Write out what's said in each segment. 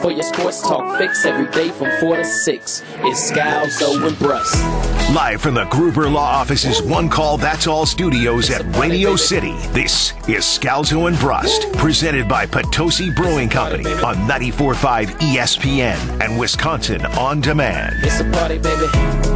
For your sports talk fix every day from 4 to 6, it's Scalzo and Brust. Live from the Gruber Law Office's One Call That's All studios at Radio City, this is Scalzo and Brust, presented by Potosi Brewing Company on 94.5 ESPN and Wisconsin On Demand. It's a party, baby.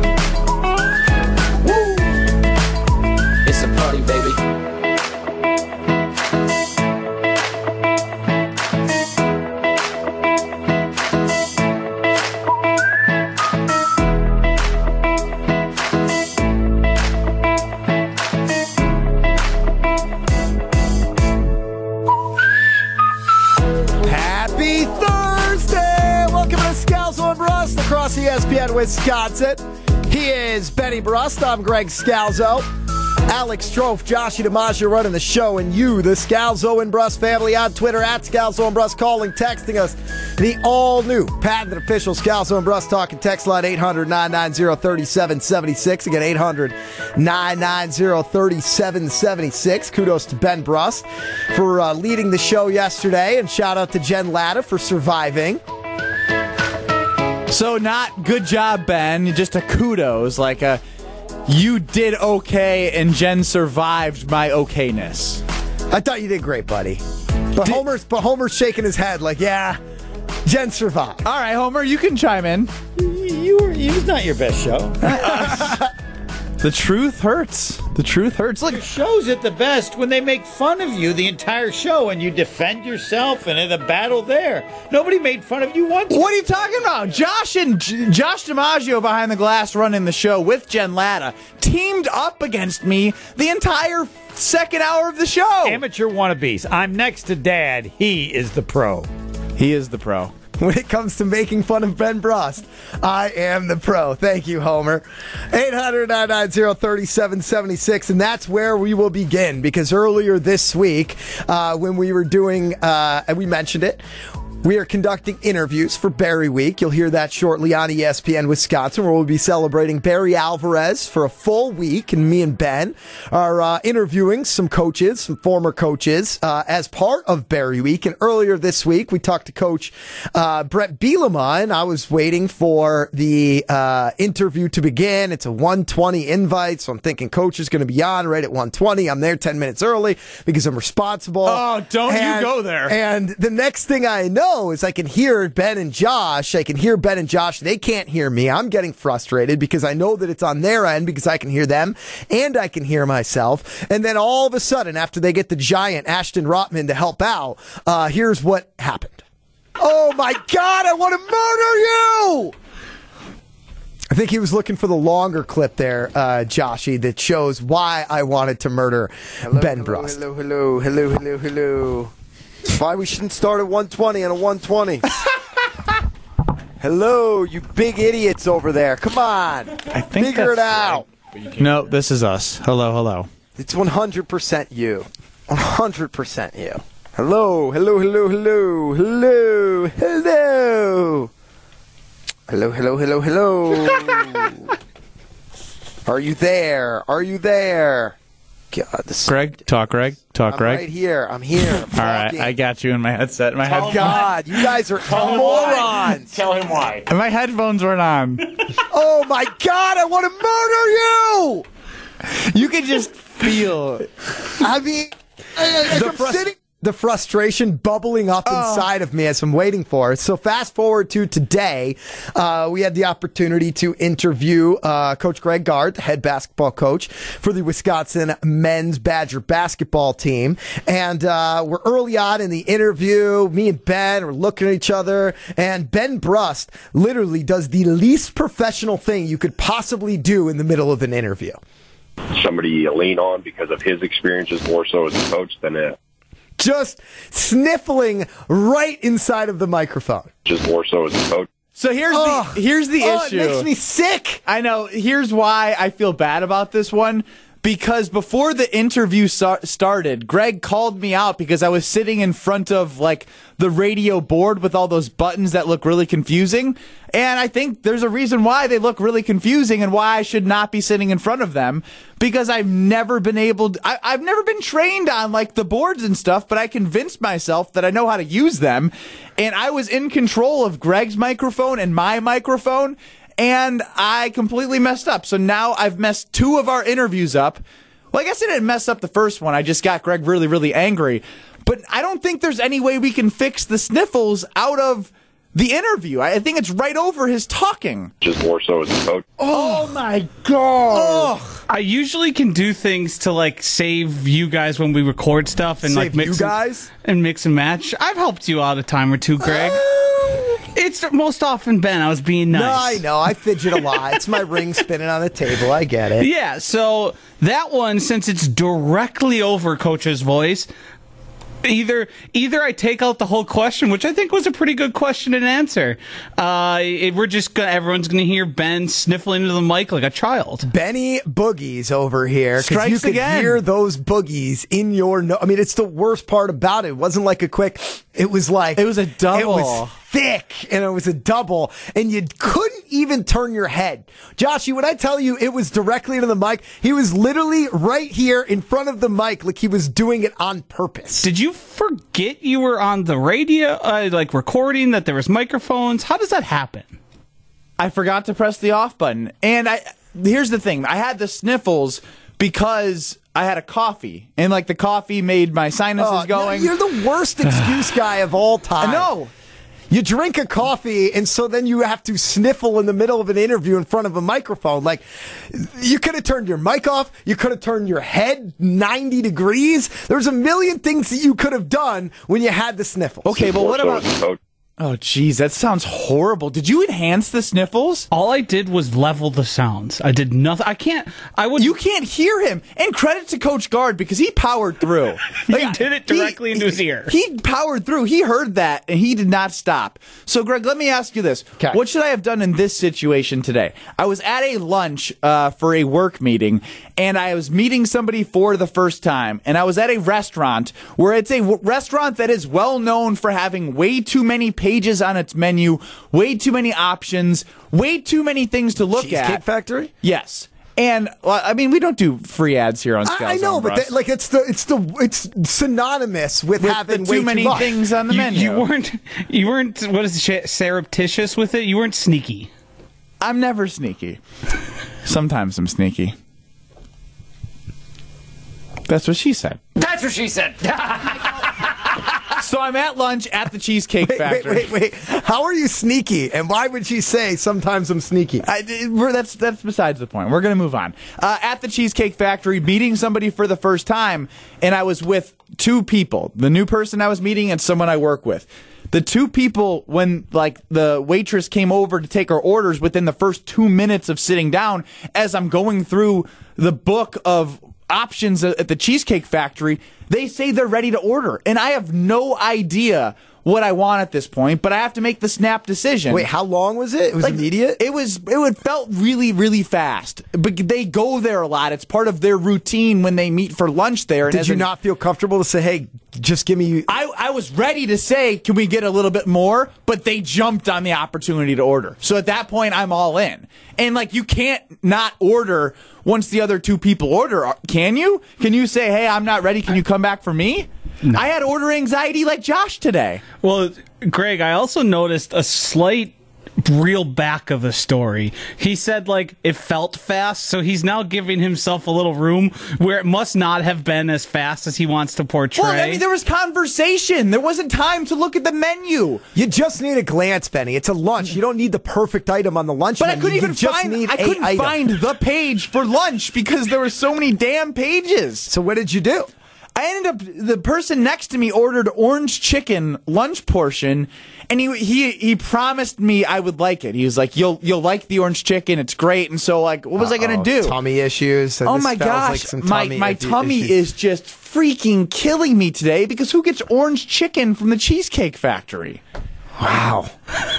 Wisconsin. He is Benny Brust. I'm Greg Scalzo. Alex Strofe, Josh DiMaggio running the show, and you, the Scalzo and Brust family, on Twitter at Scalzo and Brust, calling, texting us the all new patented official Scalzo and Brust talking text line 800 990 3776. Again, 800 990 3776. Kudos to Ben Brust for uh, leading the show yesterday, and shout out to Jen Latta for surviving. So not good job, Ben. Just a kudos, like a you did okay, and Jen survived my okayness. I thought you did great, buddy. But Homer's but Homer's shaking his head like, yeah, Jen survived. All right, Homer, you can chime in. You were. It was not your best show. The truth hurts. The truth hurts. Look, Your show's at the best when they make fun of you the entire show and you defend yourself and in a battle there. Nobody made fun of you once. what are you talking about? Josh and J- Josh DiMaggio behind the glass running the show with Jen Latta teamed up against me the entire second hour of the show. Amateur wannabes. I'm next to Dad. He is the pro. He is the pro. When it comes to making fun of Ben Brust. I am the pro. Thank you, Homer. 800 990 3776. And that's where we will begin because earlier this week, uh, when we were doing, uh, and we mentioned it, we are conducting interviews for Barry Week. You'll hear that shortly on ESPN Wisconsin, where we'll be celebrating Barry Alvarez for a full week. And me and Ben are uh, interviewing some coaches, some former coaches, uh, as part of Barry Week. And earlier this week, we talked to Coach uh, Brett Bielema, and I was waiting for the uh, interview to begin. It's a 120 invite, so I'm thinking Coach is going to be on right at 120. I'm there 10 minutes early because I'm responsible. Oh, don't you go there. And the next thing I know is I can hear Ben and Josh. I can hear Ben and Josh. They can't hear me. I'm getting frustrated because I know that it's on their end because I can hear them and I can hear myself. And then all of a sudden, after they get the giant Ashton Rotman to help out, uh, here's what happened. Oh my God, I want to murder you! I think he was looking for the longer clip there, uh, Joshy, that shows why I wanted to murder Ben Brust. Hello, hello, hello, hello, hello. Why we shouldn't start at 120 and a 120. hello, you big idiots over there. Come on. I think Figure it that's- out. No, this is us. Hello, hello. It's 100% you. 100% you. Hello, hello, hello, hello, hello, hello. Hello, hello, hello, hello. Are you there? Are you there? God, this Greg, talk, Greg, talk, I'm Greg. right here. I'm here. All right, I got you in my headset. My head, God, you guys are morons. Tell him why. my headphones weren't on. Oh my God, I want to murder you. You can just feel. I mean, I, the, I'm frus- sitting. The frustration bubbling up inside of me as I'm waiting for it. So fast forward to today, uh, we had the opportunity to interview uh, Coach Greg Gard, the head basketball coach for the Wisconsin men's Badger basketball team. And uh, we're early on in the interview. Me and Ben are looking at each other, and Ben Brust literally does the least professional thing you could possibly do in the middle of an interview. somebody you lean on because of his experiences more so as a coach than a, Just sniffling right inside of the microphone. just more so as a coach. So here's Ugh. the here's the Oh, issue. it makes me sick. I know. Here's why I feel bad about this one. Because before the interview started, Greg called me out because I was sitting in front of like the radio board with all those buttons that look really confusing. And I think there's a reason why they look really confusing and why I should not be sitting in front of them because I've never been able to, I, I've never been trained on like the boards and stuff, but I convinced myself that I know how to use them. And I was in control of Greg's microphone and my microphone and I completely messed up. So now I've messed two of our interviews up. Well, I guess I didn't mess up the first one. I just got Greg really, really angry. But I don't think there's any way we can fix the sniffles out of the interview. I think it's right over his talking. Just more so as a coach. Oh my god! I usually can do things to like save you guys when we record stuff and like mix you and- guys? and mix and match. I've helped you out a time or two, Greg. it's most often Ben. I was being nice. No, I know. I fidget a lot. It's my ring spinning on the table. I get it. Yeah, so that one, since it's directly over Coach's voice, either either I take out the whole question, which I think was a pretty good question and answer. Uh, it- we're just gonna everyone's gonna hear Ben sniffling into the mic like a child. Benny Boogies over here because you Strikes could again. hear those boogies in your. No- I mean, it's the worst part about it. It wasn't like a quick. It was like It was a double. It was thick and it was a double, and you couldn't even turn your head. Joshy, when I tell you it was directly into the mic, he was literally right here in front of the mic, like he was doing it on purpose. Did you forget you were on the radio, uh, like recording that there was microphones? How does that happen? I forgot to press the off button. And I here's the thing. I had the sniffles because I had a coffee. And like the coffee made my sinuses Oh, going. You're the worst excuse guy of all time. I know. You drink a coffee, and so then you have to sniffle in the middle of an interview in front of a microphone. Like, you could have turned your mic off. You could have turned your head 90 degrees. There's a million things that you could have done when you had the sniffle. Okay, but what about as a coach. Oh jeez, that sounds horrible. Did you enhance the sniffles? All I did was level the sounds. I did nothing. I can't. I would. You can't hear him. And credit to Coach Gard because he powered through. He did it directly into his ear. He powered through. He heard that and he did not stop. So, Greg, let me ask you this. What should I have done in this situation today? I was at a lunch uh, for a work meeting, and I was meeting somebody for the first time, and I was at a restaurant where it's a w- restaurant that is well known for having way too many pages on its menu, way too many options, way too many things to look Cheesecake at. Factory? Yes. And well, I mean, we don't do free ads here on. I, I know, but that, like it's the it's the it's synonymous with, With having the way too many much. things on the you, menu. you weren't. You weren't. What is it, surreptitious with it? You weren't sneaky. I'm never sneaky. Sometimes I'm sneaky. That's what she said. That's what she said. So I'm at lunch at the Cheesecake Wait, wait, Factory. wait, wait. How are you sneaky? And why would she say sometimes I'm sneaky? I, we're, that's that's besides the point. We're gonna move on. Uh, at the Cheesecake Factory, meeting somebody for the first time, and I was with two people: the new person I was meeting and someone I work with. The two people, when like the waitress came over to take our orders, within the first two minutes of sitting down, as I'm going through the book of options at the Cheesecake Factory, they say they're ready to order, and I have no idea what I want at this point. But I have to make the snap decision. Wait, how long was it? It was Like, immediate. It was. It would felt really, really fast. But they go there a lot. It's part of their routine when they meet for lunch there. And Did you a- not feel comfortable to say, "Hey, just give me"? I, I was ready to say, can we get a little bit more? But they jumped on the opportunity to order. So at that point, I'm all in. And like, you can't not order once the other two people order, can you? Can you say, hey, I'm not ready. Can you come back for me? I had order anxiety like Josh today. Well, Greg, I also noticed a slight reel back of the story. He said like it felt fast, so he's now giving himself a little room where it must not have been as fast as he wants to portray. Well, I mean, there was conversation. There wasn't time to look at the menu. You just need a glance, Benny. It's a lunch. You don't need the perfect item on the lunch But I couldn't even find. need I a couldn't item. find the page for lunch because there were so many damn pages. So what did you do? I ended up. The person next to me ordered orange chicken lunch portion, and he he he promised me I would like it. He was like, "You'll you'll like the orange chicken. It's great." And so like, what was I gonna do? Tummy issues. Oh my gosh, like some my tummy my tummy issues. is just freaking killing me today because who gets orange chicken from the Cheesecake Factory? Wow.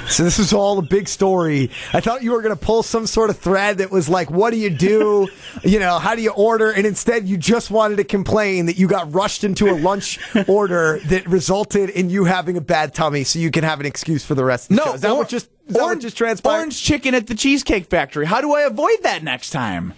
So this is all a big story. I thought you were going to pull some sort of thread that was like, what do you do? You know, how do you order? And instead you just wanted to complain that you got rushed into a lunch order that resulted in you having a bad tummy so you can have an excuse for the rest of the No, show. Is that or- what just, is orange, just transpired? orange chicken at the Cheesecake Factory. How do I avoid that next time?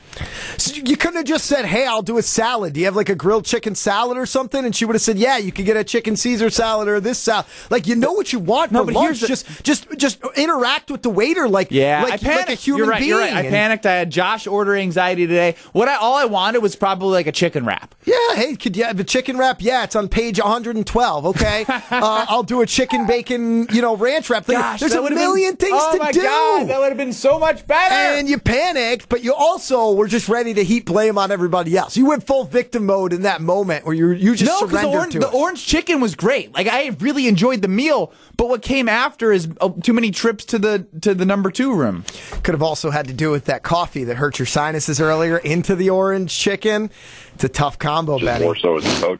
So you couldn't have just said, "Hey, I'll do a salad." Do you have like a grilled chicken salad or something? And she would have said, "Yeah, you could get a chicken Caesar salad or this salad." Like you know what you want No, for but lunch. here's the- just, just, just interact with the waiter like, Yeah, like, I panicked. like a human you're right, being. You're right. I panicked. I had Josh order anxiety today. What I all I wanted was probably like a chicken wrap. Yeah, hey, could you have a chicken wrap? Yeah, it's on page 112. Okay, uh, I'll do a chicken bacon, you know, ranch wrap. Like, Gosh, There's a million been, things oh to my do. God, that would have been so much better. and you panicked, but you also were just ready to heap blame on everybody else. You went full victim mode in that moment where you you just no, because the, orange, to the it. orange chicken was great. Like I really enjoyed the meal, but what came after is uh, too many trips to the to the number two room. Could have also had to do with that coffee that hurt your sinuses earlier into the orange chicken. It's a tough combo, Just Benny. more so as a coach.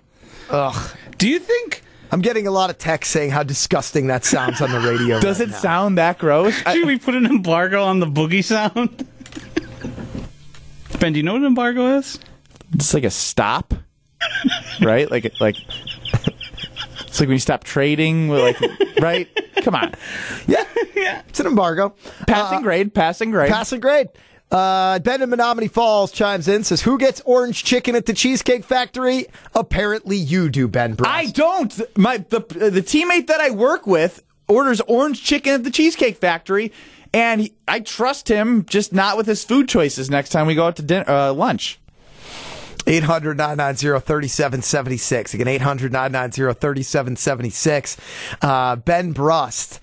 Ugh. Do you think? I'm getting a lot of texts saying how disgusting that sounds on the radio. Does right it now. sound that gross? I- Should we put an embargo on the boogie sound? ben, do you know what an embargo is? it's like a stop, right? Like like it's like when you stop trading. Like right? Come on, Yeah, yeah. It's an embargo. passing uh, grade, passing grade. Passing grade. Uh, Ben in Menomonee Falls chimes in, says, Who gets orange chicken at the Cheesecake Factory? Apparently you do, Ben Brust. I don't. My the the teammate that I work with orders orange chicken at the Cheesecake Factory, and he, I trust him, just not with his food choices. Next time we go out to dinner, uh, lunch. 800 990 3776. Again, 800 990 3776. Uh, Ben Brust.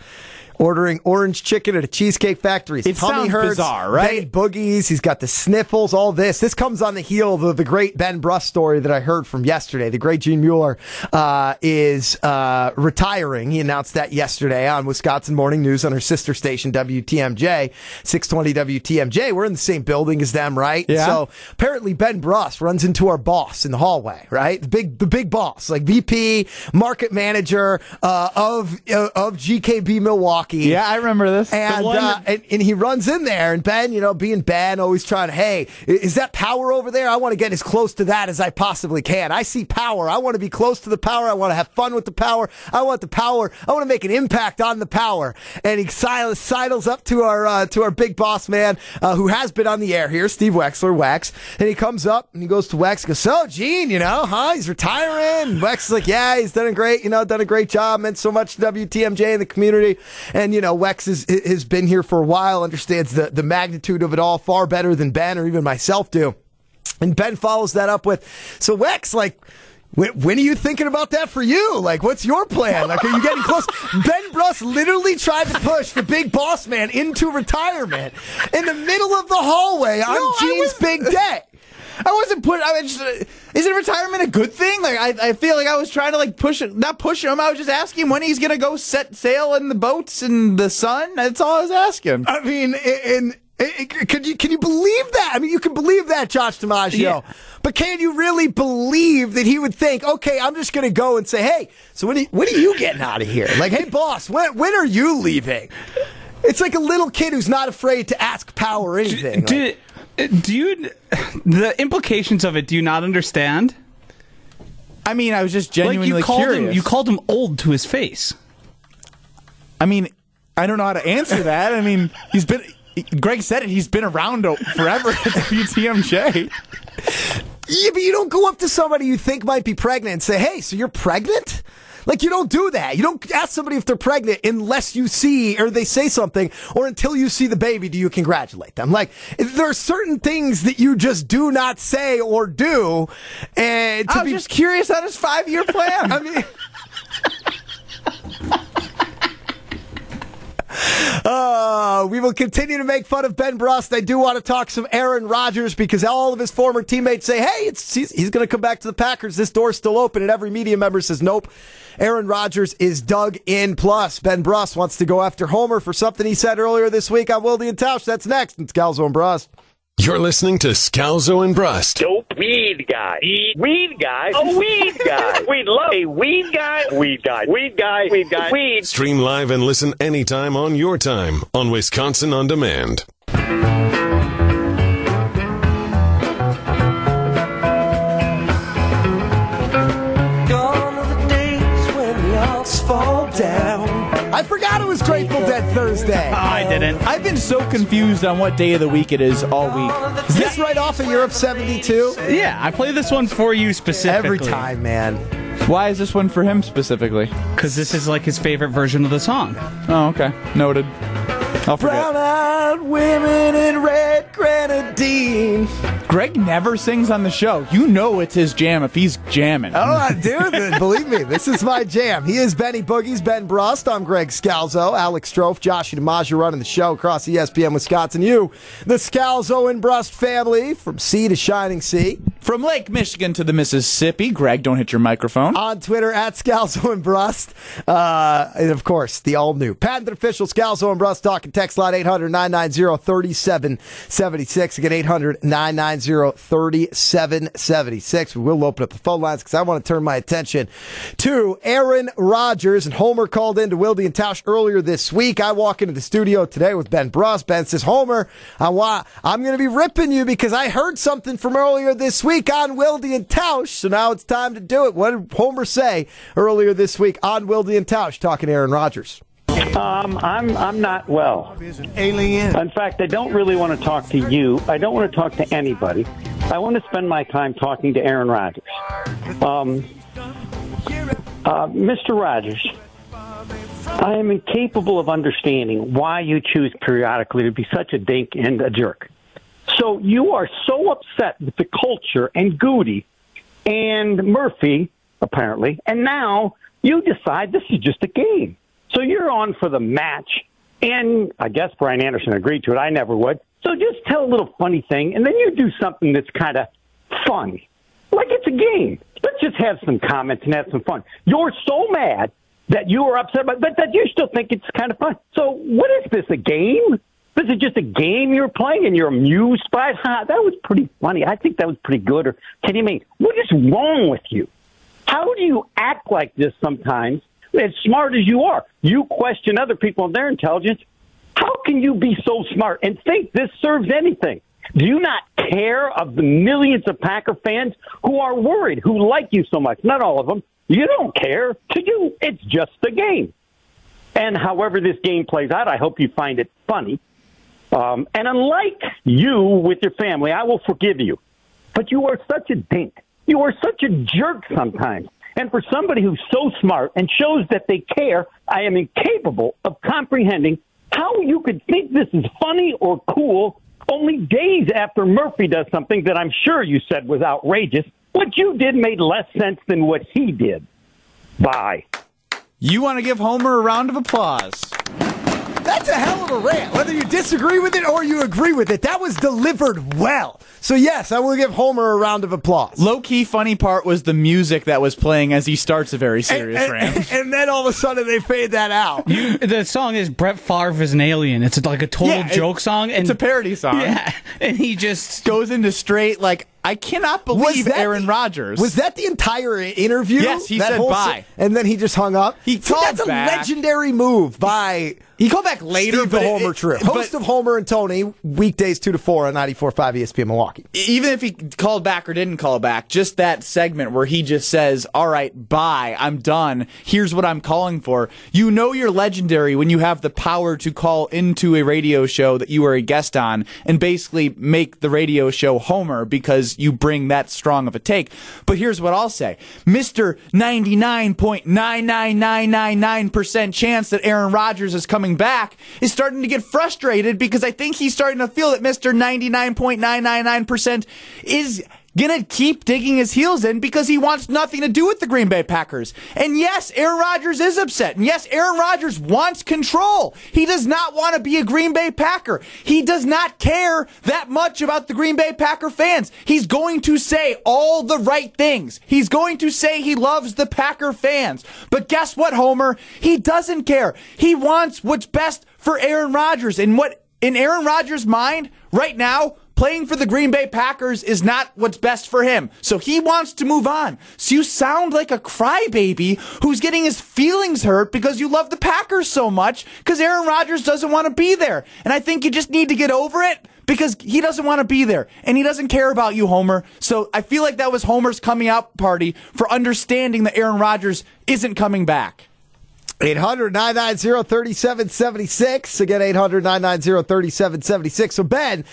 Ordering orange chicken at a cheesecake factory. His It tummy sounds hurts, bizarre, right? boogies. He's got the sniffles. All this. This comes on the heel of the great Ben Brust story that I heard from yesterday. The great Gene Mueller uh, is uh, retiring. He announced that yesterday on Wisconsin Morning News on her sister station WTMJ, 620 WTMJ. We're in the same building as them, right? Yeah. So apparently Ben Brust runs into our boss in the hallway, right? The big, the big boss, like VP, market manager uh, of uh, of GKB Milwaukee. Yeah, I remember this. And, uh, and and he runs in there, and Ben, you know, being Ben, always trying to, hey, is that power over there? I want to get as close to that as I possibly can. I see power. I want to be close to the power. I want to have fun with the power. I want the power. I want to make an impact on the power. And he sidles, sidles up to our uh, to our big boss man, uh, who has been on the air here, Steve Wexler, Wex, and he comes up and he goes to Wex, goes, so Gene, you know, huh? He's retiring. And Wex is like, yeah, he's done a great, you know, done a great job, meant so much to WTMJ in the community. And, you know, Wex is, has been here for a while, understands the, the magnitude of it all far better than Ben or even myself do. And Ben follows that up with, so Wex, like, when, when are you thinking about that for you? Like, what's your plan? Like, are you getting close? Ben Brust literally tried to push the big boss man into retirement in the middle of the hallway on I Gene's was- big day. I wasn't put. I was just. Uh, is it retirement a good thing? Like I, I feel like I was trying to like push it, not push him. I was just asking when he's gonna go set sail in the boats in the sun. That's all I was asking. I mean, and. Could you can you believe that? I mean, you can believe that, Josh DiMaggio. Yeah. But can you really believe that he would think, okay, I'm just going to go and say, hey, so when are, when are you getting out of here? Like, hey, boss, when when are you leaving? It's like a little kid who's not afraid to ask power or anything. Like, Do, do you the implications of it? Do you not understand? I mean, I was just Like genuinely you called curious. him, you called him old to his face. I mean, I don't know how to answer that. I mean, he's been. Greg said it. He's been around forever at WTMJ. Yeah, but you don't go up to somebody you think might be pregnant and say, hey, so you're pregnant? Like, you don't do that. You don't ask somebody if they're pregnant unless you see or they say something or until you see the baby do you congratulate them. Like, there are certain things that you just do not say or do. And to I was be just curious on his five year plan. I mean, Uh, we will continue to make fun of Ben Brust. I do want to talk some Aaron Rodgers because all of his former teammates say, hey, he's, he's going to come back to the Packers. This door's still open. And every media member says, nope. Aaron Rodgers is dug in. Plus, Ben Brust wants to go after Homer for something he said earlier this week on Wildy and Tausch. That's next. It's Scalzo and Brust. You're listening to Scalzo and Brust. Dope weed guy. Weed guy. A weed guy. We'd love a weed guy. Weed guy. Weed guy. Weed guy. Weed. Stream live and listen anytime on your time on Wisconsin On Demand. All of the days when we all fall down. I forgot it was Grateful Dead Thursday. I didn't. I've been so confused on what day of the week it is all week. Is this right off of Europe 72? Yeah, I play this one for you specifically. Every time, man. Why is this one for him specifically? Because this is like his favorite version of the song. Oh, okay. Noted. I'll forget. Brown eyed women in red grenadine. Greg never sings on the show. You know it's his jam if he's jamming. Oh, I do. Believe me, this is my jam. He is Benny Boogie's Ben Brust. I'm Greg Scalzo, Alex Strofe, Josh DiMaggio running the show across ESPN Wisconsin. You, the Scalzo and Brust family, from sea to shining sea. From Lake Michigan to the Mississippi, Greg, don't hit your microphone. On Twitter at Scalzo and Brust. Uh, and of course, the all new patented official Scalzo and Brust talking text line 800 990 3776. Again, 800 990 3776. We will open up the phone lines because I want to turn my attention to Aaron Rodgers. And Homer called into Wildy and Tausch earlier this week. I walk into the studio today with Ben Brust. Ben says, Homer, I want, I'm going to be ripping you because I heard something from earlier this week on Wildy and Tausch. So now it's time to do it. What did Homer say earlier this week on Wildy and Tausch talking to Aaron Rodgers? Um, I'm I'm not well. Alien. In fact, I don't really want to talk to you. I don't want to talk to anybody. I want to spend my time talking to Aaron Rodgers. Um, uh, Mr. Rodgers, I am incapable of understanding why you choose periodically to be such a dink and a jerk. So you are so upset with the culture and Goody and Murphy, apparently, and now you decide this is just a game. So you're on for the match, and I guess Brian Anderson agreed to it. I never would. So just tell a little funny thing, and then you do something that's kind of fun, like it's a game. Let's just have some comments and have some fun. You're so mad that you are upset, but, but that you still think it's kind of fun. So what is this, a game? This is just a game you're playing and you're amused by it? Ha, that was pretty funny. I think that was pretty good. Or can you mean, what is wrong with you? How do you act like this sometimes? As smart as you are, you question other people and their intelligence. How can you be so smart and think this serves anything? Do you not care of the millions of Packer fans who are worried, who like you so much? Not all of them. You don't care. To you, it's just a game. And however this game plays out, I hope you find it funny. Um, and unlike you with your family, I will forgive you. But you are such a dink. You are such a jerk sometimes. And for somebody who's so smart and shows that they care, I am incapable of comprehending how you could think this is funny or cool only days after Murphy does something that I'm sure you said was outrageous. What you did made less sense than what he did. Bye. You want to give Homer a round of applause. That's a hell of a rant. Whether you disagree with it or you agree with it, that was delivered well. So, yes, I will give Homer a round of applause. Low key funny part was the music that was playing as he starts a very serious and, rant. and then all of a sudden they fade that out. You, the song is Brett Favre is an alien. It's like a total Yeah, it- joke song. And it's a parody song. Yeah, and he just Goes into straight like I cannot believe that Aaron Rodgers. Was that the entire interview? Yes, he That said bye. se- and then he just hung up. He called That's a legendary move by he called back later, Steve but the Homer it- but host of Homer and Tony, weekdays two to four on 94.5 ESPN Milwaukee. even if he called back or didn't call back, just that segment where he just says, "All right, bye, I'm done. Here's what I'm calling for." You know you're legendary when you have the power to call into a radio show that you are a guest on and basically make the radio show Homer because you bring that strong of a take. But here's what I'll say: Mister 99.99999% chance that Aaron Rodgers is coming back is starting to get frustrated because I think he's starting to feel that Mister 99.999% is gonna keep digging his heels in because he wants nothing to do with the Green Bay Packers. And yes, Aaron Rodgers is upset. And yes, Aaron Rodgers wants control. He does not want to be a Green Bay Packer. He does not care that much about the Green Bay Packer fans. He's going to say all the right things. He's going to say he loves the Packer fans. But guess what, Homer? He doesn't care. He wants what's best for Aaron Rodgers. And what in Aaron Rodgers' mind right now, playing for the Green Bay Packers is not what's best for him. So he wants to move on. So you sound like a crybaby who's getting his feelings hurt because you love the Packers so much because Aaron Rodgers doesn't want to be there. And I think you just need to get over it because he doesn't want to be there and he doesn't care about you, Homer. So I feel like that was Homer's coming out party for understanding that Aaron Rodgers isn't coming back. 800 990 3776. Again, 800 990 3776. So, Ben,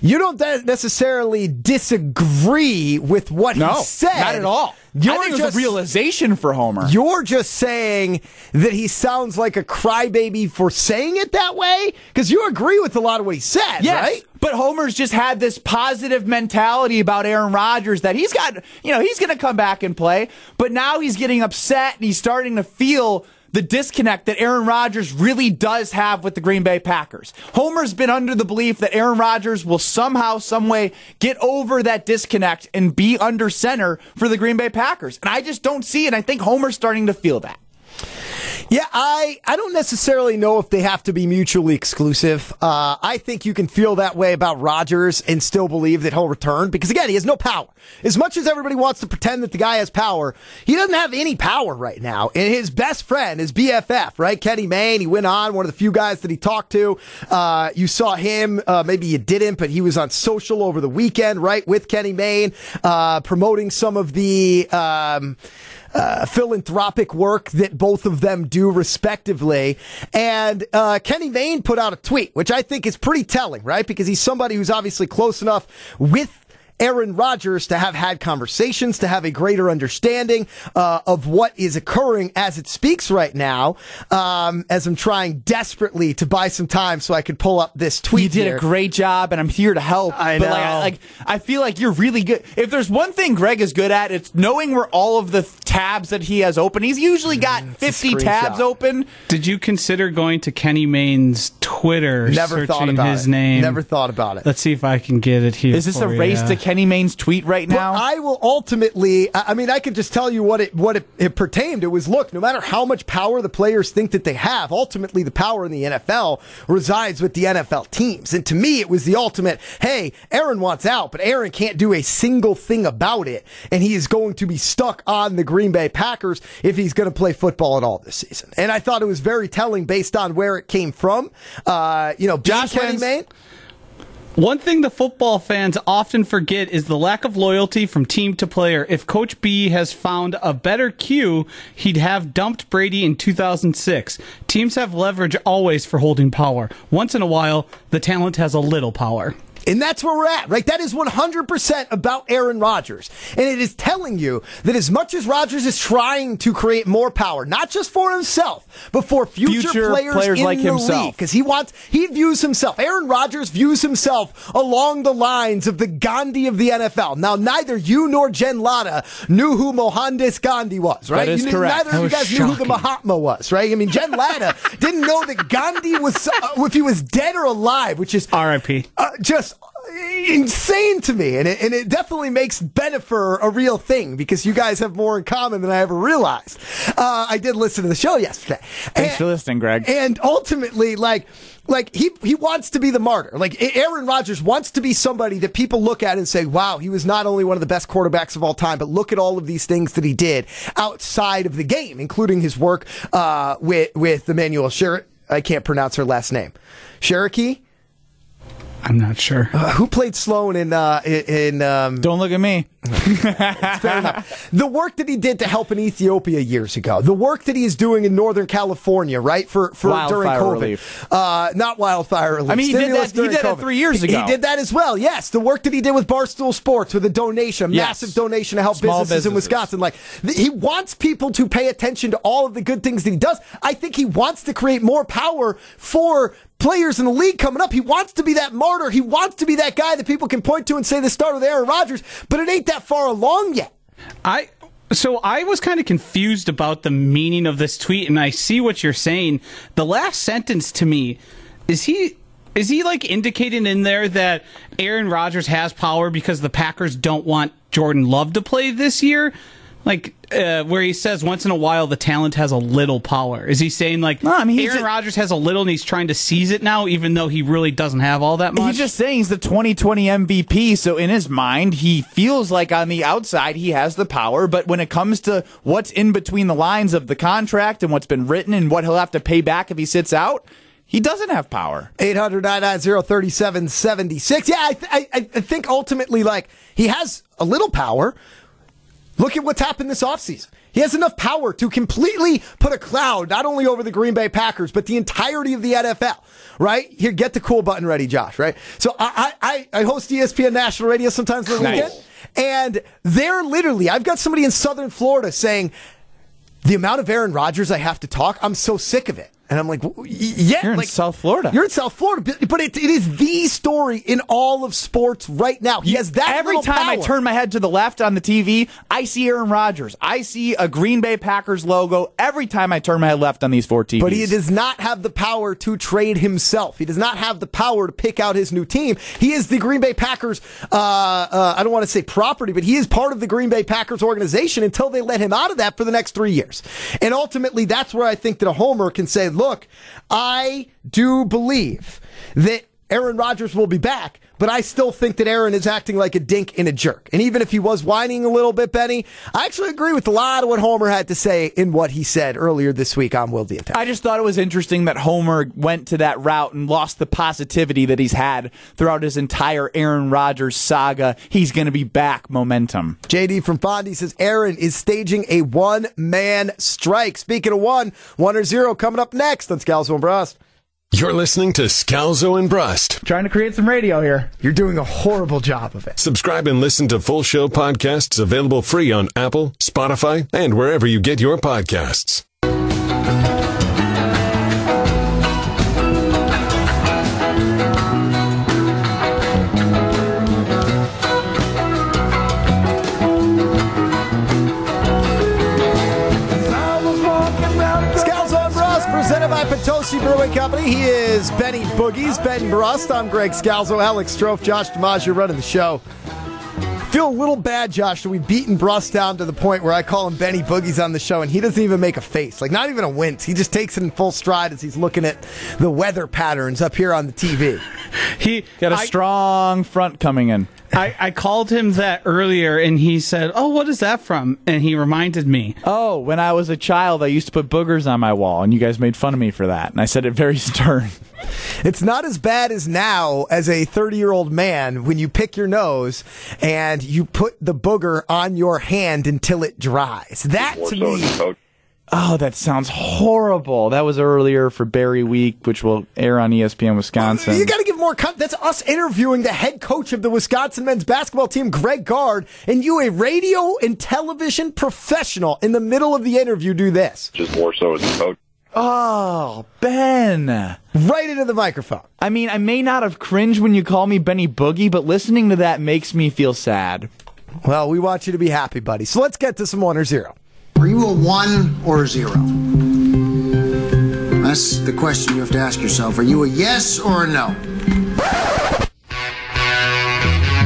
you don't necessarily disagree with what No, he said. not at all. You're I think it was just, a realization for Homer. You're just saying that he sounds like a crybaby for saying it that way? Because you agree with a lot of what he said, Yes, right? but Homer's just had this positive mentality about Aaron Rodgers that he's got, you know, he's going to come back and play, but now he's getting upset and he's starting to feel the disconnect that Aaron Rodgers really does have with the Green Bay Packers. Homer's been under the belief that Aaron Rodgers will somehow, some way get over that disconnect and be under center for the Green Bay Packers. And I just don't see it. I think Homer's starting to feel that. Yeah, I, I don't necessarily know if they have to be mutually exclusive. Uh, I think you can feel that way about Rodgers and still believe that he'll return because again, he has no power. As much as everybody wants to pretend that the guy has power, he doesn't have any power right now. And his best friend, his BFF, right? Kenny Mayne, he went on, one of the few guys that he talked to. Uh, you saw him, uh, maybe you didn't, but he was on social over the weekend, right? With Kenny Mayne, uh, promoting some of the, um, uh, philanthropic work that both of them do respectively. And uh, Kenny Mayne put out a tweet, which I think is pretty telling, right? Because he's somebody who's obviously close enough with Aaron Rodgers to have had conversations, to have a greater understanding uh, of what is occurring as it speaks right now. Um, as I'm trying desperately to buy some time so I could pull up this tweet. You did here. a great job, and I'm here to help. I But like, know. I, like, I feel like you're really good. If there's one thing Greg is good at, it's knowing where all of the tabs that he has open. He's usually got 50 tabs open. Did you consider going to Kenny Mayne's Twitter, Never searching thought about his it. name? Never thought about it. Let's see if I can get it here. Is this a race ya. to Kenny Mayne's tweet right now? But I will ultimately. I mean, I can just tell you what it what it, it pertained. It was look, no matter how much power the players think that they have, ultimately the power in the NFL resides with the NFL teams. And to me, it was the ultimate. Hey, Aaron wants out, but Aaron can't do a single thing about it, and he is going to be stuck on the Green Bay Packers if he's going to play football at all this season. And I thought it was very telling based on where it came from. Uh, you know, being Josh Kenny Mayne. One thing the football fans often forget is the lack of loyalty from team to player. If Coach B has found a better cue, he'd have dumped Brady in 2006. Teams have leverage always for holding power. Once in a while, the talent has a little power. And that's where we're at, right? That is 100% about Aaron Rodgers. And it is telling you that as much as Rodgers is trying to create more power, not just for himself, but for future, Future players, players in like the himself. league. Because he wants, he views himself, Aaron Rodgers views himself along the lines of the Gandhi of the NFL. Now, neither you nor Jen Latta knew who Mohandas Gandhi was, right? That is You correct. Neither of you guys knew who the. Mahatma was, right? I mean, Jen Latta didn't know that Gandhi was, uh, if he was dead or alive, which is R.I.P. uh, just insane to me, and it, and it definitely makes Bennifer a real thing because you guys have more in common than I ever realized. Uh, I did listen to the show yesterday. Thanks And- for listening, Greg. And ultimately, like, like he he wants to be the martyr. Like Aaron Rodgers wants to be somebody that people look at and say, "Wow, he was not only one of the best quarterbacks of all time, but look at all of these things that he did outside of the game, including his work uh, with with Emmanuel Sher. I can't pronounce her last name. Cherokee. I'm not sure. Uh, who played Sloan in uh, in, in um, Don't look at me. Fair enough. The work that he did to help in Ethiopia years ago, the work that he is doing in Northern California, right for for during COVID, relief. uh, not wildfire relief. I mean, he did that- he did that three years ago. He did that as well. Yes, the work that he did with Barstool Sports with a donation, a Yes. massive donation to help Small businesses, in. Wisconsin. Like th- he wants people to pay attention to all of the good things that he does. I think he wants to create more power for players in the league coming up. He wants to be that martyr. He wants to be that guy that people can point to and say the started with Aaron Rodgers, but it ain't that far along yet. I so I was kind of confused about the meaning of this tweet, and I see what you're saying. The last sentence to me is he is he like indicating in there that Aaron Rodgers has power because the Packers don't want Jordan Love to play this year? Like uh, where he says once in a while the talent has a little power? Is he saying like No, I mean, he's Aaron Rodgers has a little and he's trying to seize it now, even though he really doesn't have all that much? He's just saying he's the 2020 MVP, so in his mind, he feels like on the outside he has the power, but when it comes to what's in between the lines of the contract and what's been written and what he'll have to pay back if he sits out, he doesn't have power. 800 3776 Yeah, I, th- I, I think ultimately, like, he has a little power. Look at what's happened this offseason. He has enough power to completely put a cloud not only over the Green Bay Packers, but the entirety of the NFL, right? Here, get the cool button ready, Josh, right? So I, I, I host ESPN National Radio sometimes on the Nice. weekend. And they're literally, I've got somebody in Southern Florida saying, the amount of Aaron Rodgers I have to talk, I'm so sick of it. And I'm like, yeah, You're in like, South Florida. You're in South Florida, but, it, it is the story in all of sports right now. He has that Every time I turn my head to the left on the TV, I see Aaron Rodgers. I see a Green Bay Packers logo every time I turn my head left on these four TVs. But he does not have the power to trade himself. He does not have the power to pick out his new team. He is the Green Bay Packers. Uh, uh, I don't want to say property, but he is part of the Green Bay Packers organization until they let him out of that for the next three years. And ultimately, that's where I think that a homer can say, "Look, I do believe that." Aaron Rodgers will be back, but I still think that Aaron is acting like a dink and a jerk. And even if he was whining a little bit, Benny, I actually agree with a lot of what Homer had to say in what he said earlier this week on Wildy and Tausch. I just thought it was interesting that Homer went to that route and lost the positivity that he's had throughout his entire Aaron Rodgers saga. He's going to be back momentum. JD from Fondy says Aaron is staging a one man strike. Speaking of one, one or zero coming up next on Scalzo and Brust. You're listening to Scalzo and Brust. Trying to create some radio here. You're doing a horrible job of it. Subscribe and listen to full show podcasts available free on Apple, Spotify, and wherever you get your podcasts. Potosi Company. He is Benny Boogies, Ben Brust. I'm Greg Scalzo, Alex Strofe, Josh DiMaggio running the show. Feel a little bad, Josh, that we've beaten Brust down to the point where I call him Benny Boogies on the show, and he doesn't even make a face, like not even a wince. He just takes it in full stride as he's looking at the weather patterns up here on the TV. he Got a I- strong front coming in. I, I called him that earlier, and he said, "Oh, what is that from?" And he reminded me. Oh, when I was a child, I used to put boogers on my wall, and you guys made fun of me for that. And I said it very stern. It's not as bad as now as a 30 year old man when you pick your nose and you put the booger on your hand until it dries. That to me, a coach. Oh, that sounds horrible. That was earlier for Barry Week, which will air on ESPN Wisconsin. you got to give more. Con- that's us interviewing the head coach of the Wisconsin men's basketball team, Greg Gard, and you, a radio and television professional, in the middle of the interview, do this Just more so as a coach. oh, Ben. right into the microphone. I mean, I may not have cringed when you call me Benny Boogie, but listening to that makes me feel sad. Well, we want you to be happy, buddy. So let's get to some one or zero. Are you a one or a zero? That's the question you have to ask yourself. Are you a yes or a no?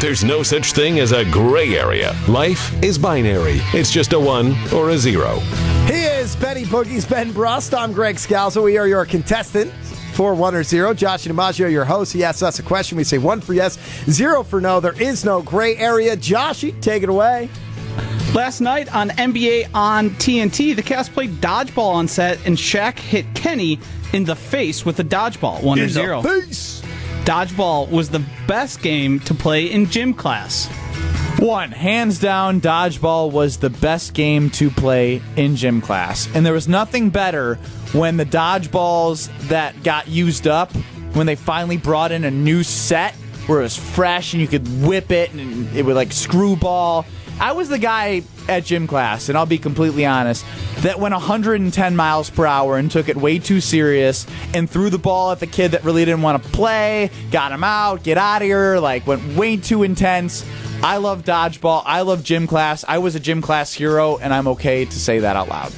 There's no such thing as a gray area. Life is binary. It's just a one or a zero. He is Benny Boogie's Ben Brust. I'm Greg Scalzo. We are your contestant for one or zero. Josh DiMaggio, your host. He asks us a question. We say one for yes, zero for no. There is no gray area. Joshy, take it away. Last night on NBA on TNT, the cast played dodgeball on set, and Shaq hit Kenny in the face with a dodgeball, one or zero. Peace. Dodgeball was the best game to play in gym class. One, hands down, dodgeball was the best game to play in gym class. And there was nothing better when the dodgeballs that got used up, when they finally brought in a new set where it was fresh and you could whip it and it would like screwball. I was the guy at gym class, and I'll be completely honest, that went 110 miles per hour and took it way too serious and threw the ball at the kid that really didn't want to play, got him out, get out of here, like went way too intense. I love dodgeball. I love gym class. I was a gym class hero, and I'm okay to say that out loud.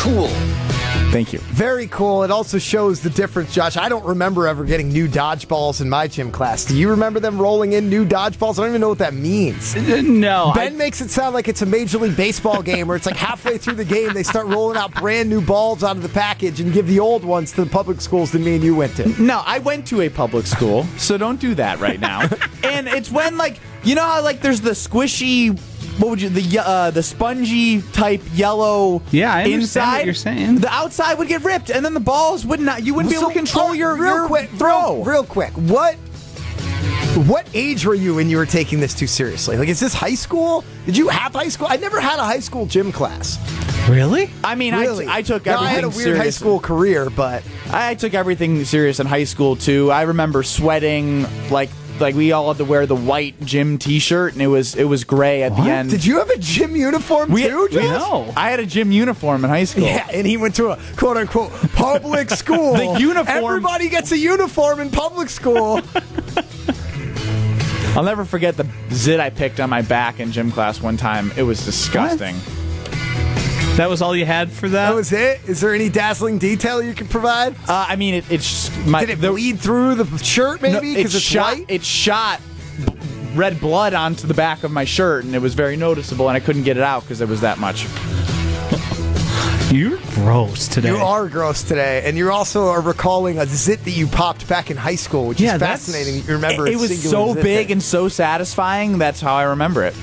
Cool. Thank you. Very cool. It also shows the difference, Josh. I don't remember ever getting new dodgeballs in my gym class. Do you remember them rolling in new dodgeballs? I don't even know what that means. Uh, no, Ben makes it sound like it's a Major League Baseball game where it's like halfway through the game they start rolling out brand new balls out of the package and give the old ones to the public schools that me and you went to. No, I went to a public school, so don't do that right now. and it's when like you know how like there's the squishy what would you the uh, the spongy type yellow Yeah, I understand inside what you're saying. the outside would get ripped and then the balls would not you wouldn't be able to control uh, your real your quick throw. Real, real quick, what what age were you when you were taking this too seriously? Like, is this high school? Did you have high school? I never had a high school gym class. really? I mean, I Really, t- I took everything I had a weird serious. high school career, but I took everything serious in high school too. I remember sweating like like we all had to wear the white gym T-shirt, and it was it was gray at the end. did you have a gym uniform We, too, Josh? No. I had a gym uniform in high school. Yeah, and he went to a quote unquote public school. The uniform- Everybody gets a uniform in public school. I'll never forget the zit I picked on my back in gym class one time. It was disgusting. That was all you had for that? That was it. Is there any dazzling detail you can provide? Uh, I mean, it, it's my. Did it the- bleed through the shirt maybe it because it's shot. white? It shot red blood onto the back of my shirt, and it was very noticeable. And I couldn't get it out because it was that much. You're gross today. You are gross today, and you also are recalling a zit that you popped back in high school, which Yeah, is that's- fascinating. You remember it, a it was so zit big thing. and so satisfying. That's how I remember it.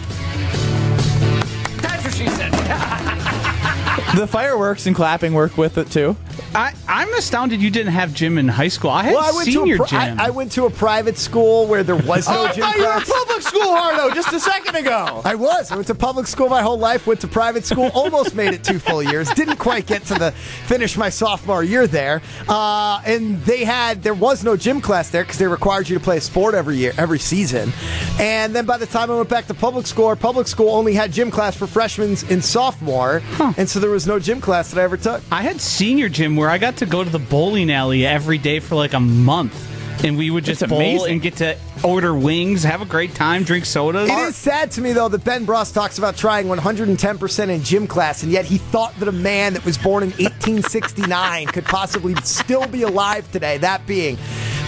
The fireworks and clapping work with it too. I, I'm astounded you didn't have gym in high school. I had well, I went senior to a gym. I, I went to a private school where there was no oh, I gym thought you were public school, Hardo, just a second ago. I was. I went to public school my whole life. Went to private school. Almost made it two full years. Didn't quite get to the finish my sophomore year there. Uh, and they had there was no gym class there because they required you to play a sport every year, every season. And then by the time I went back to public school, our public school only had gym class for freshmen and sophomore, huh. and so there was no gym class that I ever took. I had senior gym where I got to go to the bowling alley every day for like a month. And we would just That's bowl amazing. and get to order wings, have a great time, drink sodas. It is sad to me, though, that Ben Brust talks about trying 110% in gym class, and yet he thought that a man that was born in 1869 could possibly still be alive today, that being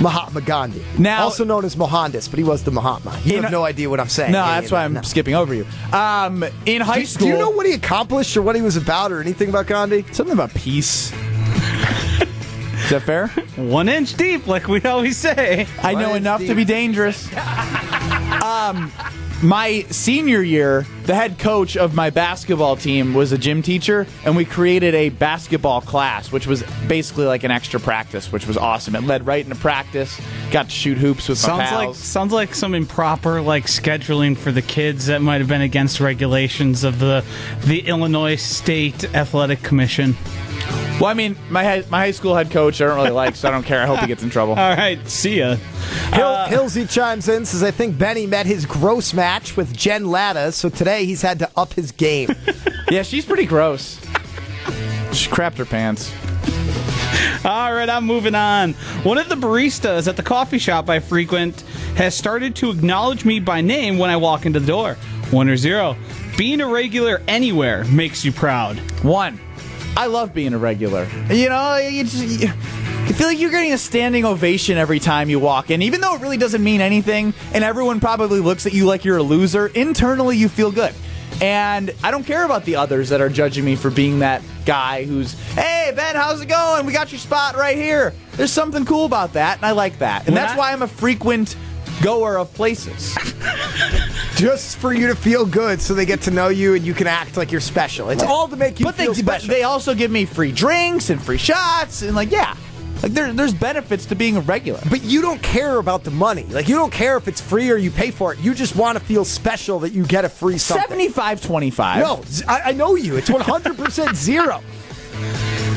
Mahatma Gandhi. Now- also known as Mohandas, but he was the Mahatma. You In- have no idea what I'm saying. No, Yeah, that's yeah, why I'm no. skipping over you. Um, in high Do, school, do you know what he accomplished or what he was about or anything about Gandhi? something about peace? Is that fair? One inch deep, like we always say. I know Ryan enough to be dangerous. um, my senior year, the head coach of my basketball team was a gym teacher, and we created a basketball class, which was basically like an extra practice, which was awesome. It led right into practice. Got to shoot hoops with my Sounds like sounds like some improper like scheduling for the kids that might have been against regulations of the the Illinois State Athletic Commission. Well, I mean, my high, my high school head coach, I don't really like, so I don't care. I hope he gets in trouble. All right, see ya. Hill, uh, Hillsy chimes in, says, I think Benny met his gross match with Jen Latta, so today he's had to up his game. Yeah, she's pretty gross. She crapped her pants. All right, I'm moving on. One of the baristas at the coffee shop I frequent has started to acknowledge me by name when I walk into the door. One or zero. Being a regular anywhere makes you proud. One, I love being a regular. You know, you, just, you, you feel like you're getting a standing ovation every time you walk in, even though it really doesn't mean anything, and everyone probably looks at you like you're a loser. Internally, you feel good. And I don't care about the others that are judging me for being that guy who's, hey, Ben, how's it going? We got your spot right here. There's something cool about that, and I like that. And When that's I- why I'm a frequent goer of places. Just for you to feel good so they get to know you and you can act like you're special. It's all to make you but they, feel but special. they also give me free drinks and free shots, and like, yeah. Like there, there's benefits to being a regular. But you don't care about the money. Like you don't care if it's free or you pay for it. You just want to feel special that you get a free something. 75 25. No, z- I, I know you. It's 100% zero.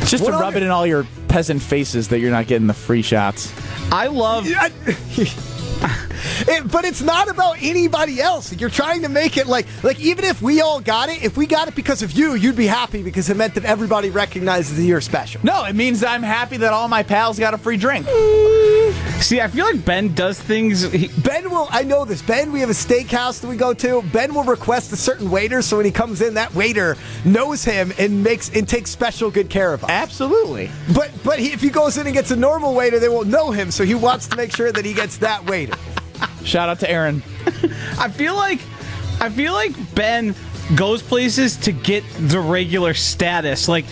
Just to rub it in all your peasant faces that you're not getting the free shots. I love I- It- but it's not about anybody else. You're trying to make it like like even if we all got it, if we got it because of you, you'd be happy because it meant that everybody recognizes that you're special. No, it means I'm happy that all my pals got a free drink. See, I feel like Ben does things. He, Ben will, I know this. Ben, we have a steakhouse that we go to. Ben will request a certain waiter, so when he comes in, that waiter knows him and makes and takes special good care of him. Absolutely. But but he, if he goes in and gets a normal waiter, they won't know him, so he wants to make sure that he gets that waiter. Shout out to Aaron. I feel like I feel like Ben goes places to get the regular status. Like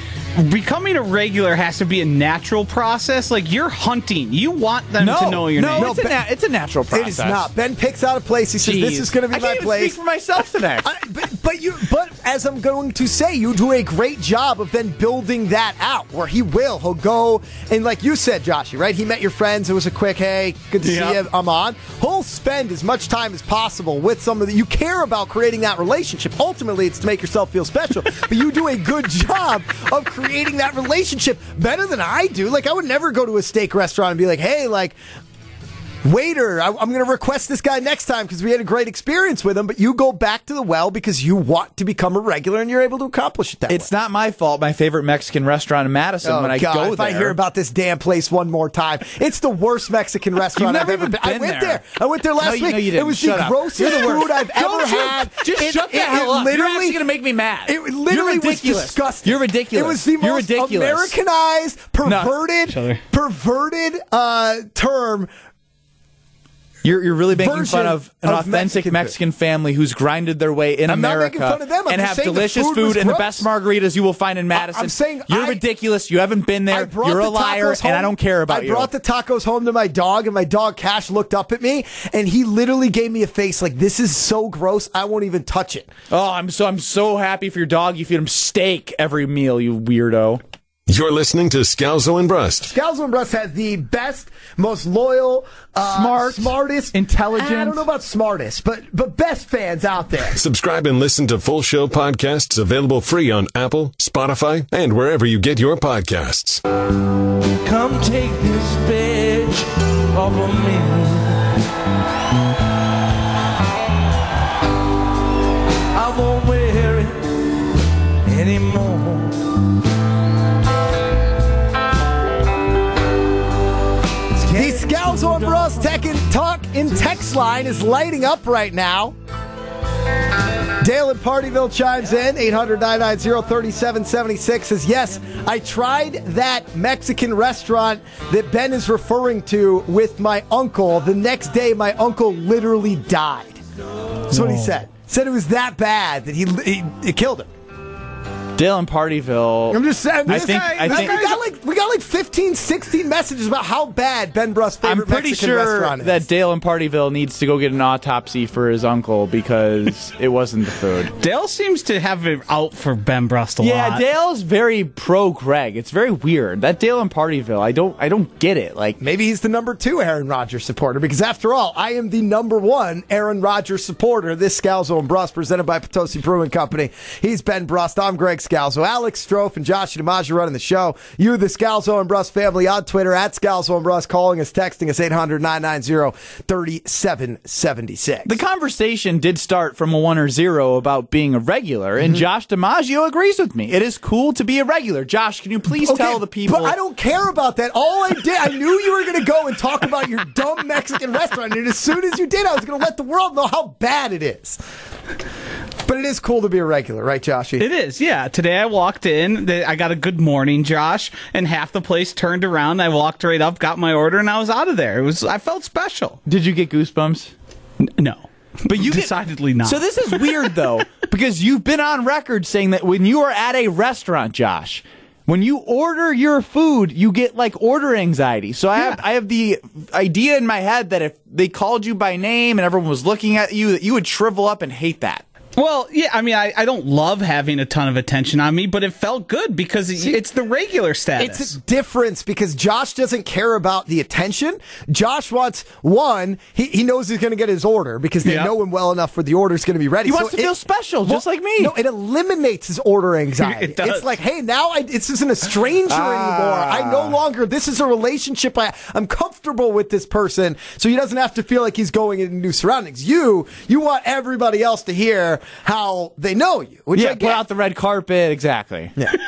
becoming a regular has to be a natural process. Like you're hunting. You want them No, to know your no, name. it's, a na- it's a natural process. It is not. Ben picks out a place. He says, "This is going to be I my can't even place." speak for myself today. I- but, but you, but as I'm going to say, you do a great job of then building that out. Where he will, he'll go and like you said, Joshy, right? He met your friends. It was a quick, hey, good to Yeah. see you. I'm on. He'll spend as much time as possible with somebody you care about creating that relationship. Ultimately, it's to make yourself feel special. but you do a good job of creating that relationship better than I do. Like I would never go to a steak restaurant and be like, hey, like waiter, I, I'm going to request this guy next time because we had a great experience with him. But you go back to the well because you want to become a regular and you're able to accomplish it that It's way. not my fault. My favorite Mexican restaurant in Madison. Oh, when I God, go if there, I hear about this damn place one more time, it's the worst Mexican restaurant You've I've ever even been. I went there. there. I went there last No, you- week. no, you It didn't. was Shut the up. grossest You're the worst. food I've Don't ever you- had. Just It- shut the it- hell it up. Literally, You're actually gonna make me mad. It literally You're was disgusting. You're ridiculous. It was the You're most ridiculous. Americanized, perverted, other. perverted uh, term You're, you're really making fun of an of authentic Mexican Mexican, family who's grinded their way in I'm America making fun of them. And have delicious food food and the best margaritas you will find in Madison. I, am saying you're I- ridiculous. You haven't been there. You're a liar, tacos and I don't care about I you. I brought the tacos home to my dog, and my dog Cash looked up at me, and he literally gave me a face like, "This is so gross. I won't even touch it." oh, I'm so I'm so happy for your dog. You feed him steak every meal. You weirdo. You're listening to Scalzo and Brust. Scalzo and Brust has the best, most loyal, uh, Smart, smartest, intelligent. I don't know about smartest, but but best fans out there. Subscribe and listen to full show podcasts available free on Apple, Spotify, and wherever you get your podcasts. Come take this bitch off of me. I won't wear it anymore. Scalzo and Tech and Talk in text line is lighting up right now. Dale in Pardeeville chimes in, 800 990 3776 says, Yes, I tried that Mexican restaurant that Ben is referring to with my uncle. The next day, my uncle literally died. That's what he said. Said it was that bad that he, he it killed him. Dale in Pardeeville. I'm just saying. I think. guy- I this think. guy got like we got like 15, 16 messages about how bad Ben Brust's favorite I'm pretty Mexican sure restaurant is. that Dale in Pardeeville needs to go get an autopsy for his uncle because it wasn't the food. Dale seems to have it out for Ben Brust a Yeah, lot. Yeah, Dale's very pro Greg. It's very weird. That Dale in Pardeeville, I don't I don't get it. Like Maybe he's the number two Aaron Rodgers supporter because, after all, I am the number one Aaron Rodgers supporter. This Scalzo and Brust presented by Potosi Brewing Company. He's Ben Brust. I'm Greg Scalzo. Alex Strofe and Josh DiMaggio running the show. You, the Scalzo and Brust family on Twitter at Scalzo and Brust, calling us, texting us 800 990 3776. the conversation did start from a one or zero about being a regular, and mm-hmm. Josh DiMaggio agrees with me. It is cool to be a regular. Josh, can you please tell the people? But I don't care about that. All I did, I knew you were going to go and talk about your dumb Mexican restaurant, and as soon as you did, I was going to let the world know how bad it is. But it is cool to be a regular, right, Joshy? It is, yeah. Today I walked in, I got a good morning, Josh, and half the place turned around. I walked right up, got my order, and I was out of there. It was, I felt special. Did you get goosebumps? N- no, But you get- decidedly not. So this is weird though, because you've been on record saying that when you are at a restaurant, Josh, when you order your food, you get like order anxiety. So I have I have the idea in my head that if they called you by name and everyone was looking at you, that you would shrivel up and hate that. Well, yeah, I mean, I, I don't love having a ton of attention on me, but it felt good because it- it's the regular status. It's a difference because Josh doesn't care about the attention. Josh wants one. He, he knows he's going to get his order because they Yeah. know him well enough for the order's going to be ready. He wants to feel special, just like me. No, it eliminates his order anxiety. It does. It's like, hey, now I, this isn't a stranger ah. anymore. I no longer. This is a relationship. I, I'm comfortable with this person, so he doesn't have to feel like he's going into new surroundings. You, you want everybody else to hear how they know you. Which yeah, I put out the red carpet. Exactly. Yeah.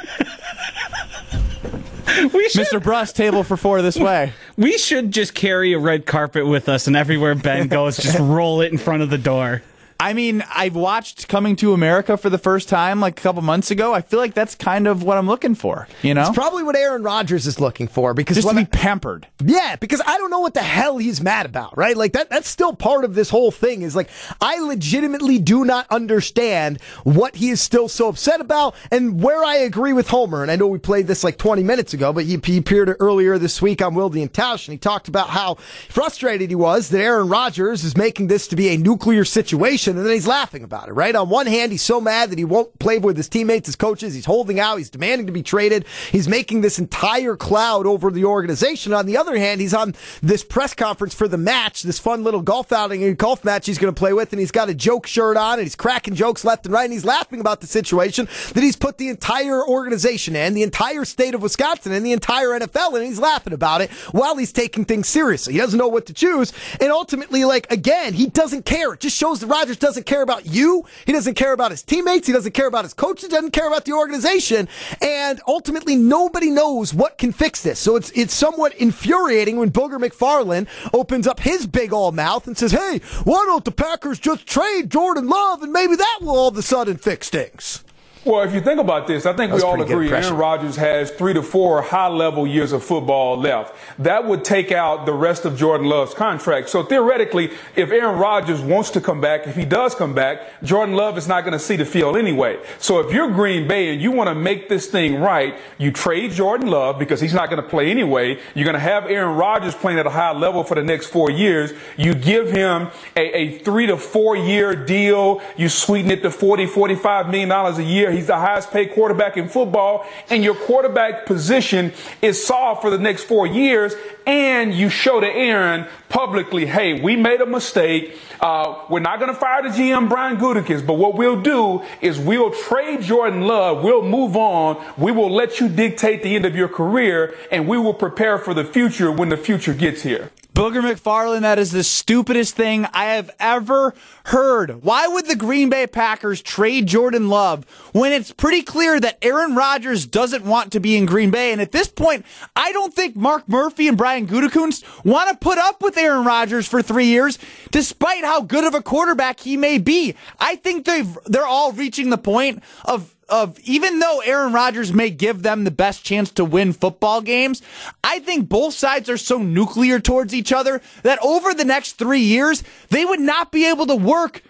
we should, Mr. Brust, table for four this way. We should just carry a red carpet with us, and everywhere Ben goes, just roll it in front of the door. I mean, I've watched Coming to America for the first time like a couple months ago. I feel like that's kind of what I'm looking for. You know, It's probably what Aaron Rodgers is looking for because just to be I- pampered. Yeah, because I don't know what the hell he's mad about, right? Like that that's still part of this whole thing is like I legitimately do not understand what he is still so upset about and where I agree with Homer. And I know we played this like 20 minutes ago, but he, he appeared earlier this week on Wildy and Tausch and he talked about how frustrated he was that Aaron Rodgers is making this to be a nuclear situation and then he's laughing about it, right? On one hand, he's so mad that he won't play with his teammates, his coaches, he's holding out, he's demanding to be traded, he's making this entire cloud over the organization. On the other hand, he's on this press conference for the match, this fun little golf outing and golf match he's going to play with, and he's got a joke shirt on and he's cracking jokes left and right, and he's laughing about the situation that he's put the entire organization in, the entire state of Wisconsin, and the entire NFL, and he's laughing about it while he's taking things seriously. He doesn't know what to choose, and ultimately, like again, he doesn't care. It just shows that Rodgers doesn't care about you. He doesn't care about his teammates. He doesn't care about his coaches. He doesn't care about the organization, and ultimately, nobody knows what can fix this. So it's it's somewhat infuriating when Booger McFarland opens up his big old mouth and says, "Hey, why don't the Packers just trade Jordan Love and maybe that will all of a sudden fix things?" Well, if you think about this, I think we all agree. Aaron Rodgers has three to four high level years of football left. That would take out the rest of Jordan Love's contract. So theoretically, if Aaron Rodgers wants to come back, if he does come back, Jordan Love is not going to see the field anyway. So if you're Green Bay and you want to make this thing right, you trade Jordan Love because he's not going to play anyway. You're going to have Aaron Rodgers playing at a high level for the next four years. You give him a, a three to four year deal. You sweeten it to 40, 45 million dollars a year. He's the highest paid quarterback in football and your quarterback position is solved for the next four years. And you show to Aaron publicly, hey, we made a mistake. Uh, we're not going to fire the GM Brian Gutekunst, but what we'll do is we'll trade Jordan Love. We'll move on. We will let you dictate the end of your career and we will prepare for the future when the future gets here. Booger McFarland, that is the stupidest thing I have ever heard. Why would the Green Bay Packers trade Jordan Love when it's pretty clear that Aaron Rodgers doesn't want to be in Green Bay? And at this point, I don't think Mark Murphy and Brian Gutekunst want to put up with Aaron Rodgers for three years, despite how good of a quarterback he may be. I think they've they're all reaching the point of of even though Aaron Rodgers may give them the best chance to win football games, I think both sides are so nuclear towards each other that over the next three years, they would not be able to work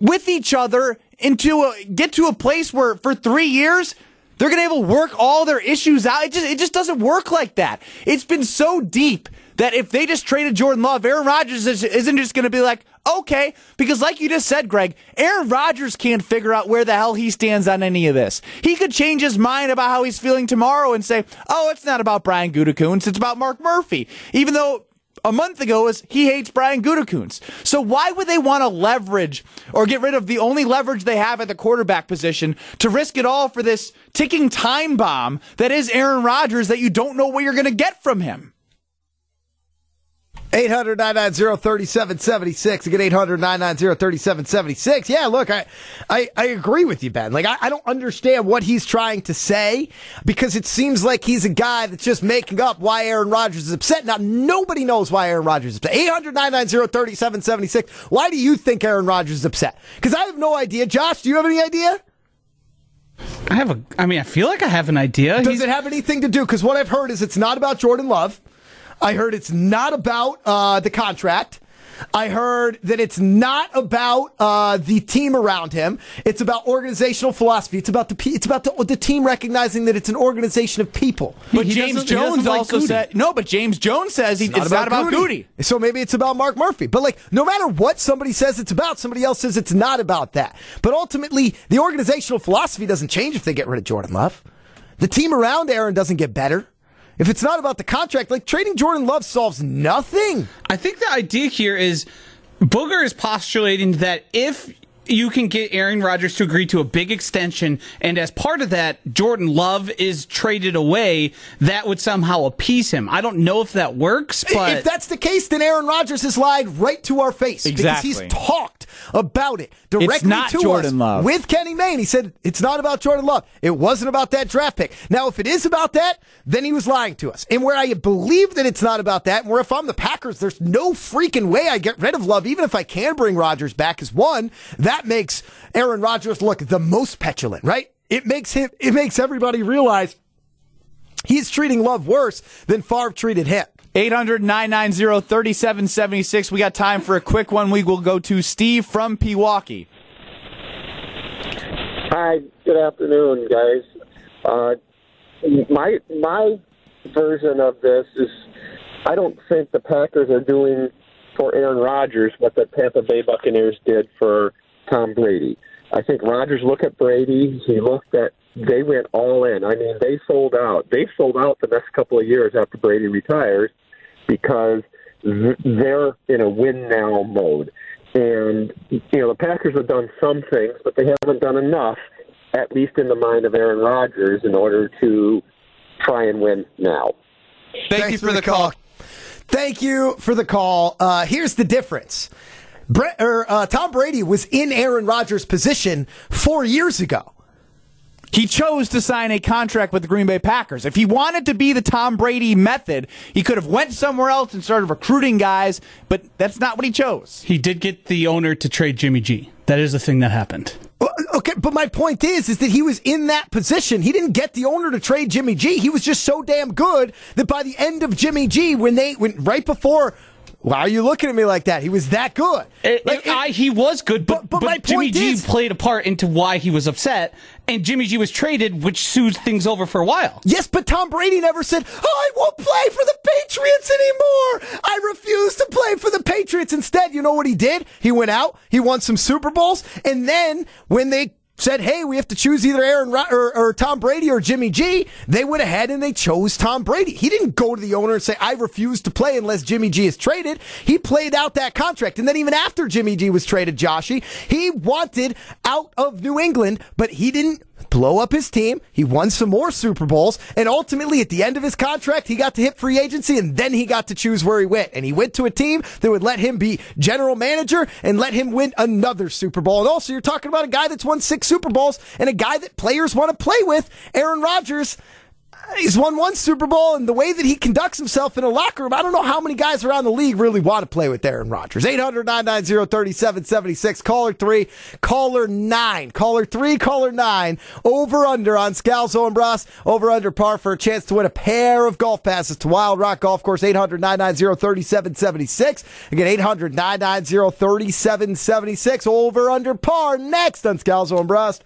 with each other into a, get to a place where for three years, they're going to be able to work all their issues out. It just, it just doesn't work like that. It's been so deep that if they just traded Jordan Love, Aaron Rodgers is- isn't just going to be like, okay, because like you just said, Greg, Aaron Rodgers can't figure out where the hell he stands on any of this. He could change his mind about how he's feeling tomorrow and say, oh, it's not about Brian Gutekunst, it's about Mark Murphy. Even though a month ago was he hates Brian Gutekunst. So why would they want to leverage or get rid of the only leverage they have at the quarterback position to risk it all for this ticking time bomb that is Aaron Rodgers that you don't know what you're going to get from him? 800 990 3776. Again, 800 990 3776. Yeah, look, I, I, I agree with you, Ben. Like, I, I don't understand what he's trying to say because it seems like he's a guy that's just making up why Aaron Rodgers is upset. Now, nobody knows why Aaron Rodgers is upset. 800 990 3776. Why do you think Aaron Rodgers is upset? Because I have no idea. Josh, do you have any idea? I have a. I mean, I feel like I have an idea. Does it have anything to do? Because what I've heard is it's not about Jordan Love. I heard it's not about uh, the contract. I heard that it's not about uh, the team around him. It's about organizational philosophy. It's about the pe- it's about the, the team recognizing that it's an organization of people. But James Jones also said no. But James Jones says he, it's, not about Goody. So maybe it's about Mark Murphy. But like, no matter what somebody says it's about, somebody else says it's not about that. But ultimately, the organizational philosophy doesn't change if they get rid of Jordan Love. The team around Aaron doesn't get better. If it's not about the contract, like trading Jordan Love solves nothing. I think the idea here is Booger is postulating that if you can get Aaron Rodgers to agree to a big extension, and as part of that, Jordan Love is traded away, that would somehow appease him. I don't know if that works, but if that's the case, then Aaron Rodgers has lied right to our face because he's talked about it directly not to Jordan us Love. with Kenny Mayne. He said it's not about Jordan Love. It wasn't about that draft pick. Now, if it is about that, then he was lying to us. And where I believe that it's not about that, and where if I'm the Packers, there's no freaking way I get rid of Love, even if I can bring Rodgers back, as one, that makes Aaron Rodgers look the most petulant, right? It makes him, it makes everybody realize he's treating Love worse than Favre treated him. 800 990 3776. We got time for a quick one. We will go to Steve from Pewaukee. Hi, good afternoon, guys. Uh, my my version of this is I don't think the Packers are doing for Aaron Rodgers what the Tampa Bay Buccaneers did for Tom Brady. I think Rodgers looked at Brady. He looked at they went all in. I mean, they sold out. They sold out the next couple of years after Brady retires because they're in a win now mode. And you know, the Packers have done some things, but they haven't done enough, at least in the mind of Aaron Rodgers, in order to try and win now. Thank you for, the call. Thank you for the call. Uh, here's the difference. Brett, or, uh, Tom Brady was in Aaron Rodgers' position four years ago. He chose to sign a contract with the Green Bay Packers. If he wanted to be the Tom Brady method, he could have went somewhere else and started recruiting guys, but that's not what he chose. He did get the owner to trade Jimmy G. That is the thing that happened. Uh, okay, but my point is, is that he was in that position. He didn't get the owner to trade Jimmy G. He was just so damn good that by the end of Jimmy G, when they went right before, why are you looking at me like that? He was that good. It- it- I, he was good, but, but but, my Jimmy point G is- played a part into why he was upset, and Jimmy G was traded, which soothed things over for a while. Yes, but Tom Brady never said, oh, I won't play for the Patriots anymore. I refuse to play for the Patriots. Instead, you know what he did? He went out, he won some Super Bowls, and then when they said, hey, we have to choose either Aaron or, or Tom Brady or Jimmy G, they went ahead and they chose Tom Brady. He didn't go to the owner and say, I refuse to play unless Jimmy G is traded. He played out that contract. And then even after Jimmy G was traded, Joshy, he wanted out of New England, but he didn't blow up his team. He won some more Super Bowls. And ultimately, at the end of his contract, he got to hit free agency and then he got to choose where he went. And he went to a team that would let him be general manager and let him win another Super Bowl. And also, you're talking about a guy that's won six Super Bowls and a guy that players want to play with, Aaron Rodgers. He's won one Super Bowl, and the way that he conducts himself in a locker room, I don't know how many guys around the league really want to play with Aaron Rodgers. 800 990 3776. Caller 3, caller 9. Caller 3, caller 9. Over under on Scalzo and Brust. Over under par for a chance to win a pair of golf passes to Wild Rock Golf Course. 800 990 3776. Again, 800 990 3776. Over under par next on Scalzo and Brust.